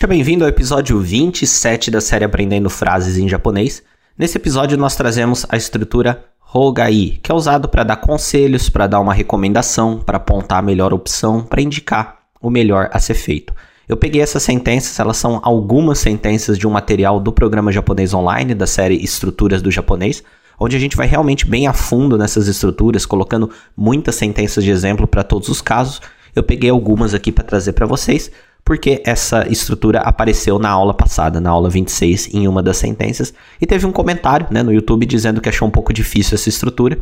Seja bem-vindo ao episódio 27 da série Aprendendo Frases em Japonês. Nesse episódio nós trazemos a estrutura Hogai, que é usado para dar conselhos, para dar uma recomendação, para apontar a melhor opção, para indicar o melhor a ser feito. Eu peguei essas sentenças, elas são algumas sentenças de um material do programa japonês online, da série Estruturas do Japonês, onde a gente vai realmente bem a fundo nessas estruturas, colocando muitas sentenças de exemplo para todos os casos. Eu peguei algumas aqui para trazer para vocês porque essa estrutura apareceu na aula passada, na aula 26, em uma das sentenças, e teve um comentário né, no YouTube dizendo que achou um pouco difícil essa estrutura,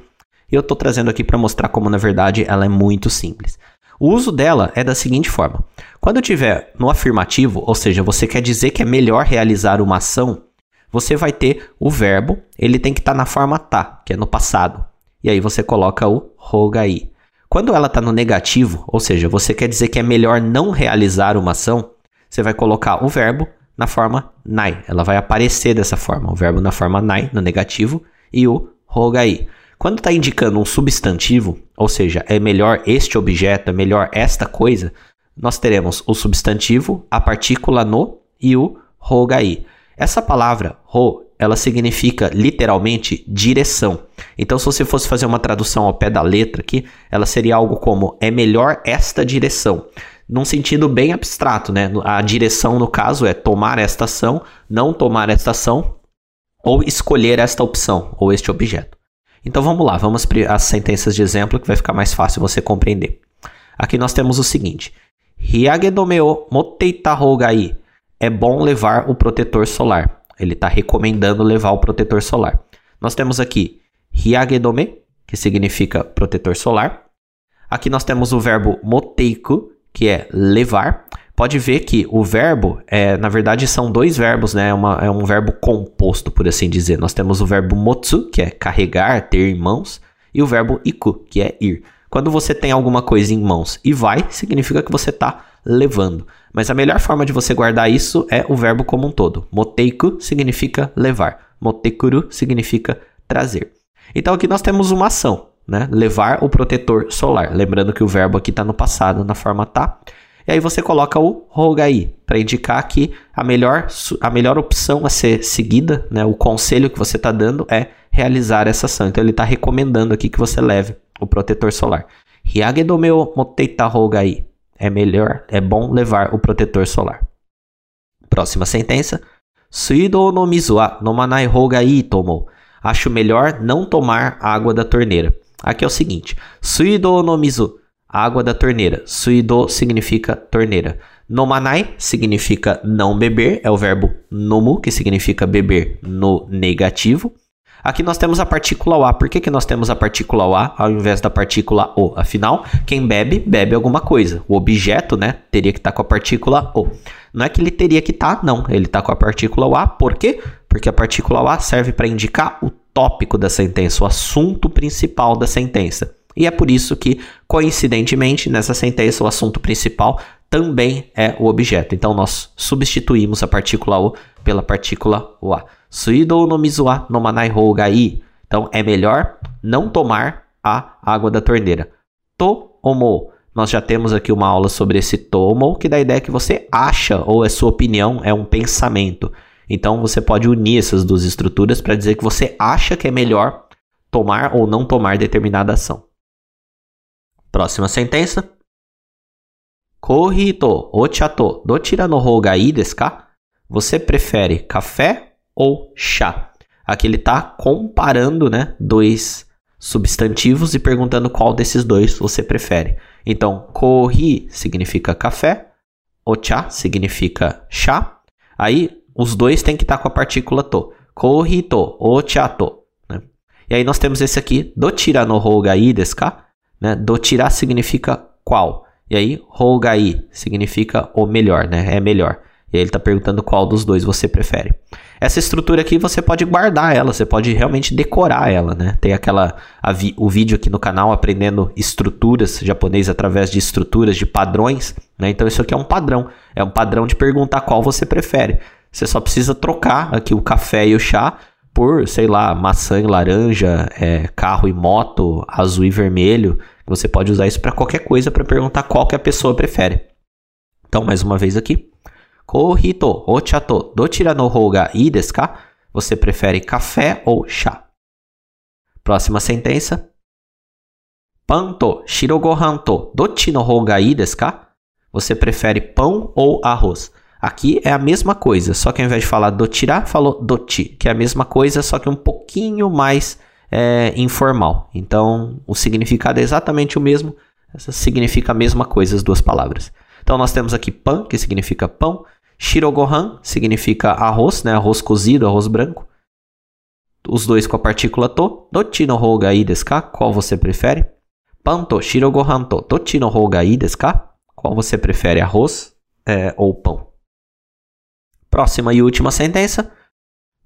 e eu estou trazendo aqui para mostrar como, na verdade, ela é muito simples. O uso dela é da seguinte forma: quando tiver no afirmativo, ou seja, você quer dizer que é melhor realizar uma ação, você vai ter o verbo, ele tem que estar tá na forma tá, que é no passado. E aí você coloca o rogai. Quando ela está no negativo, ou seja, você quer dizer que é melhor não realizar uma ação, você vai colocar o verbo na forma nai. Ela vai aparecer dessa forma, o verbo na forma nai, no negativo, e o rogai. Quando está indicando um substantivo, ou seja, é melhor este objeto, é melhor esta coisa, nós teremos o substantivo, a partícula no e o rogai. Essa palavra ro ela significa literalmente direção. Então, se você fosse fazer uma tradução ao pé da letra aqui, ela seria algo como é melhor esta direção. Num sentido bem abstrato, né? A direção, no caso, é tomar esta ação, não tomar esta ação, ou escolher esta opção, ou este objeto. Então vamos lá, vamos às sentenças de exemplo que vai ficar mais fácil você compreender. Aqui nós temos o seguinte: Hyagedomeo moteita gai. É bom levar o protetor solar. Ele está recomendando levar o protetor solar. Nós temos aqui Hyagedome, que significa protetor solar. Aqui nós temos o verbo moteiku, que é levar. Pode ver que o verbo, é, na verdade, são dois verbos, né? É, uma, é um verbo composto, por assim dizer. Nós temos o verbo motsu, que é carregar, ter em mãos, e o verbo iku, que é ir. Quando você tem alguma coisa em mãos e vai, significa que você está levando. Mas a melhor forma de você guardar isso é o verbo como um todo. Moteiku significa levar. Motekuru significa trazer. Então aqui nós temos uma ação, né? Levar o protetor solar. Lembrando que o verbo aqui está no passado, na forma tá. E aí você coloca o rogai para indicar que a melhor, a melhor opção a ser seguida, né? O conselho que você está dando é realizar essa ação. Então ele está recomendando aqui que você leve o protetor solar. Hyagedomeo moteita rogai. É melhor, é bom levar o protetor solar. Próxima sentença. Suido no mizu wa nomanai tomo. Acho melhor não tomar água da torneira. Aqui é o seguinte. Suido no mizu. Água da torneira. Suido significa torneira. Nomanai significa não beber. É o verbo nomu, que significa beber no negativo. Aqui nós temos a partícula O. Por que, que nós temos a partícula O ao invés da partícula O? Afinal, quem bebe, bebe alguma coisa. O objeto, né, teria que estar tá com a partícula O. Não é que ele teria que estar, tá, não. Ele está com a partícula O. Por quê? Porque a partícula O serve para indicar o tópico da sentença, o assunto principal da sentença. E é por isso que, coincidentemente, nessa sentença, o assunto principal também é o objeto. Então, nós substituímos a partícula O pela partícula Wa. Suido no mizuwa no manai gai. Então é melhor não tomar a água da torneira. To. Nós já temos aqui uma aula sobre esse tomo, que dá a ideia que você acha ou é sua opinião, é um pensamento. Então você pode unir essas duas estruturas para dizer que você acha que é melhor tomar ou não tomar determinada ação. Próxima sentença. Kohito ochato do no hou ga desu ka? Você prefere café ou chá? Aqui ele está comparando né, dois substantivos e perguntando qual desses dois você prefere. Então, kohi significa café, ocha significa chá. Aí, os dois têm que estar tá com a partícula to. Kohi to, ocha to. Né? E aí nós temos esse aqui, do tira no rougai desu ka? Né? Do tira significa qual. E aí, rougai significa o melhor, né? É melhor. E aí ele está perguntando qual dos dois você prefere. Essa estrutura aqui você pode guardar ela, você pode realmente decorar ela, né? Tem aquela vi, o vídeo aqui no canal aprendendo estruturas japonês através de estruturas de padrões, né? Então isso aqui é um padrão, é um padrão de perguntar qual você prefere. Você só precisa trocar aqui o café e o chá por, sei lá, maçã e laranja, é, carro e moto, azul e vermelho. Você pode usar isso para qualquer coisa para perguntar qual que a pessoa prefere. Então, mais uma vez aqui. Kohi to ocha to dochira no hou? Você prefere café ou chá? Próxima sentença. Pan to shirogohan to dochi no? Você prefere pão ou arroz? Aqui é a mesma coisa, só que ao invés de falar dotirá, falou doti, que é a mesma coisa, só que um pouquinho mais é, informal. Então, o significado é exatamente o mesmo, significa a mesma coisa as duas palavras. Então, nós temos aqui pan, que significa pão, shirogohan significa arroz, né, arroz cozido, arroz branco. Os dois com a partícula to. Doti no hou ga desu ka? Qual você prefere? Pan to shirogohan to doti no hou ga desu ka? Qual você prefere, arroz é, ou pão? Próxima e última sentença.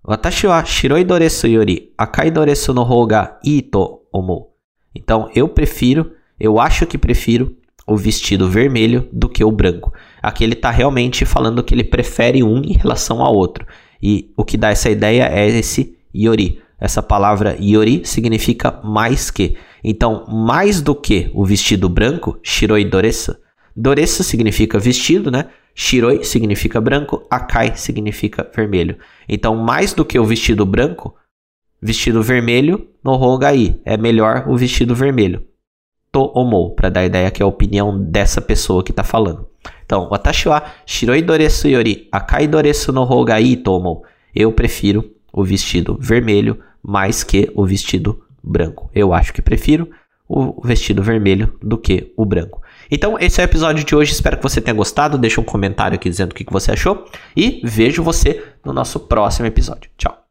Watashi wa shiroi doresu yori akai doresu no hou ii to omou. Então, eu prefiro, eu acho que prefiro o vestido vermelho do que o branco. Aqui ele está realmente falando que ele prefere um em relação ao outro. E o que dá essa ideia é esse yori. Essa palavra yori significa mais que. Então, mais do que o vestido branco, shiroi doresu. Doresu significa vestido, né? Shiroi significa branco, Akai significa vermelho. Então, mais do que o vestido branco, vestido vermelho no Rogai. É melhor o vestido vermelho. To omou, para dar a ideia que é a opinião dessa pessoa que está falando. Então, watashi wa shiroi doresu yori akai doresu no Rogai tomo. Eu prefiro o vestido vermelho mais que o vestido branco. Eu acho que prefiro o vestido vermelho do que o branco. Então, esse é o episódio de hoje. Espero que você tenha gostado. Deixa um comentário aqui dizendo o que você achou. E vejo você no nosso próximo episódio. Tchau.